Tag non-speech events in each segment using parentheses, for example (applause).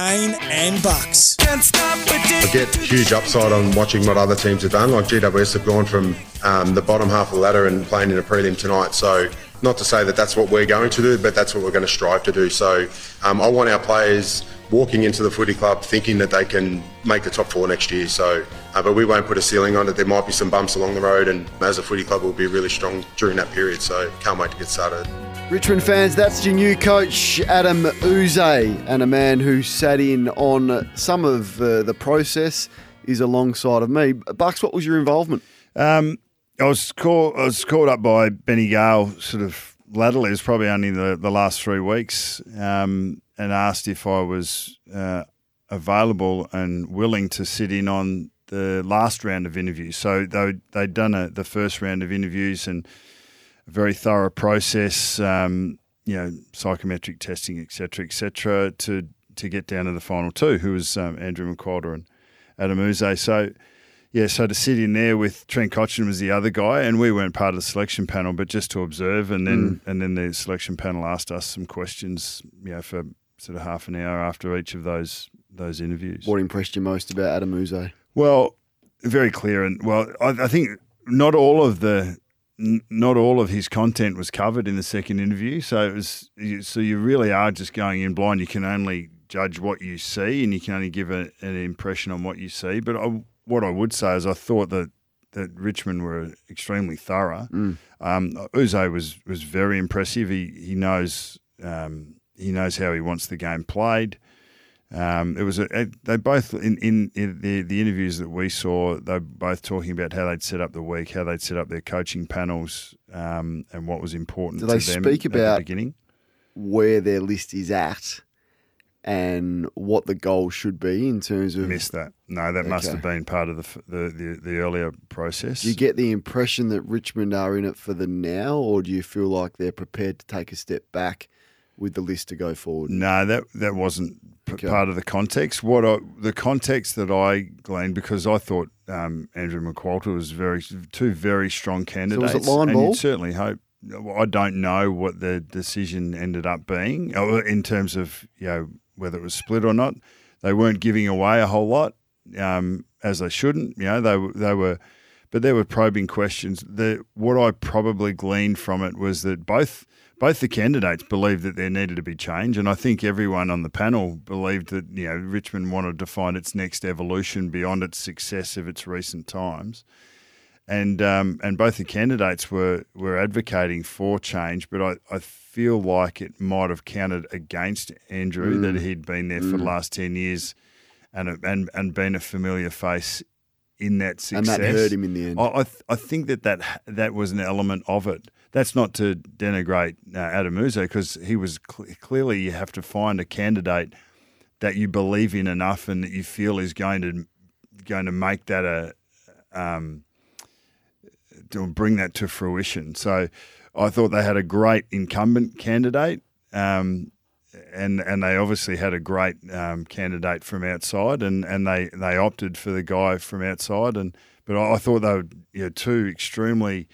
Kane and Bucks. I get huge upside on watching what other teams have done. Like GWS have gone from um, the bottom half of the ladder and playing in a prelim tonight. So not to say that that's what we're going to do, but that's what we're going to strive to do. So um, I want our players walking into the footy club thinking that they can make the top four next year. So, uh, but we won't put a ceiling on it. There might be some bumps along the road, and as a footy club, we'll be really strong during that period. So can't wait to get started. Richmond fans, that's your new coach, Adem Yze, and a man who sat in on some of uh, the process is alongside of me. Bucks, what was your involvement? Um, I was called. I was called up by Benny Gale, sort of latterly. It was probably only the, the last three weeks, um, and asked if I was uh, available and willing to sit in on the last round of interviews. So they they'd done a, the first round of interviews and very thorough process. Um, you know, psychometric testing, etc., etc., to to get down to the final two, who was um, Andrew McQualter and Adem Yze. So yeah, so to sit in there with Trent Cotchin was the other guy, and we weren't part of the selection panel, but just to observe, and then and then the selection panel asked us some questions, you know, for sort of half an hour after each of those those interviews. What impressed you most about Adem Yze? Well, very clear, and well, I, I think not all of the n- not all of his content was covered in the second interview. So it was you- so you really are just going in blind. You can only judge what you see, and you can only give a, an impression on what you see. But I, what I would say is, I thought that that Richmond were extremely thorough. Um, Yze was was very impressive. He he knows um, he knows how he wants the game played. Um, it was a, a- they both in, in, in the the interviews that we saw. They were both talking about how they'd set up the week, how they'd set up their coaching panels, um, and what was important Do to they them speak at the about- beginning. Where their list is at and what the goal should be in terms of. Missed that. No, that must have been part of the, the, the, the earlier process. Do you get the impression that Richmond are in it for the now, or do you feel like they're prepared to take a step back with the list to go forward? No, that that wasn't p- Okay. part of the context. What I, the context that I gleaned because I thought um, Andrew McQualter was very two very strong candidates. line and ball? you'd certainly hope. I don't know what the decision ended up being uh, in terms of you know whether it was split or not. They weren't giving away a whole lot um, as they shouldn't. You know they they were, but there were probing questions. The what I probably gleaned from it was that both both the candidates believed that there needed to be change, and I think everyone on the panel believed that you know Richmond wanted to find its next evolution beyond its success of its recent times, and um, and both the candidates were were advocating for change, but I, I feel like it might have counted against Andrew that he'd been there for the last ten years, and and and been a familiar face in that success. and that hurt him in the end. I, I, th- I think that, that that was an element of it. That's not to denigrate uh, Adem Yze because he was cl- clearly you have to find a candidate that you believe in enough and that you feel is going to going to make that a um, to bring that to fruition. So I thought they had a great incumbent candidate. Um, and and they obviously had a great um, candidate from outside, and, and they, they opted for the guy from outside, and but I, I thought they were you know, two extremely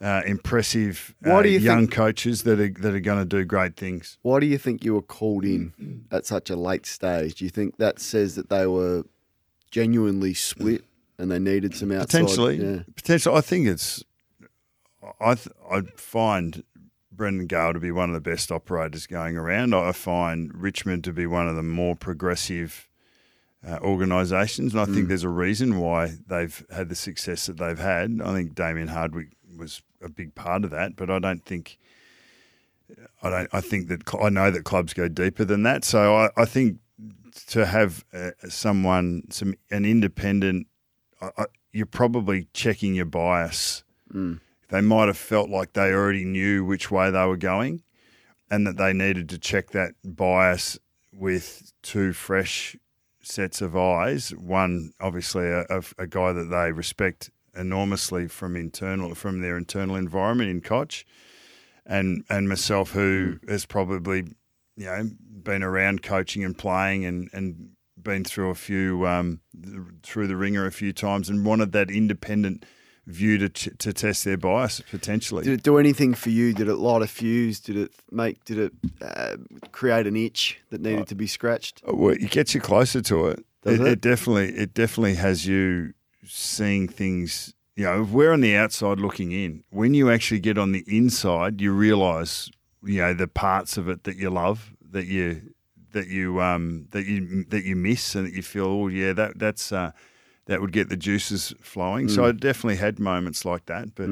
uh, impressive uh, you young think- coaches that are that are going to do great things. Why do you think you were called in at such a late stage? Do you think that says that they were genuinely split and they needed some outside? Potentially, Yeah. potentially. I think it's. I th- I find Brendan Gale to be one of the best operators going around. I find Richmond to be one of the more progressive uh, organisations, and I Mm. think there's a reason why they've had the success that they've had. I think Damien Hardwick was a big part of that, but I don't think. I don't. I think that I know that clubs go deeper than that. So I, I think to have uh, someone, some an independent, I, I, you're probably checking your bias. They might have felt like they already knew which way they were going, and that they needed to check that bias with two fresh sets of eyes. One, obviously, a, a, guy that they respect enormously from internal from their internal environment in Cotch, and and myself, who has probably you know been around coaching and playing and and been through a few um, through the ringer a few times and wanted that independent view to ch- to test their bias potentially. Did it do anything for you? Did it light a fuse? Did it make? Did it uh, create an itch that needed to be scratched? Oh, Well, it gets you closer to it. Does it, it? definitely, it definitely has you seeing things. You know, if we're on the outside looking in. When you actually get on the inside, you realise, you know, the parts of it that you love, that you, that you, um, that you, that you miss, and that you feel, oh yeah, that that's uh, that would get the juices flowing. So I definitely had moments like that, but.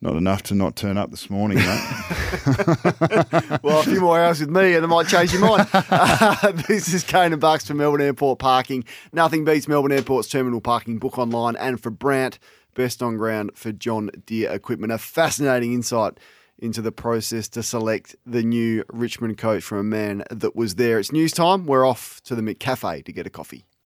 Not enough to not turn up this morning, mate. (laughs) (laughs) Well, a few more hours with me and it might change your mind. Uh, (laughs) this is Kane and Bucks for Melbourne Airport Parking. Nothing beats Melbourne Airport's terminal parking. Book online and for Brandt, best on ground for John Deere equipment. A fascinating insight into the process to select the new Richmond coach from a man that was there. It's news time. We're off to the McCafe to get a coffee.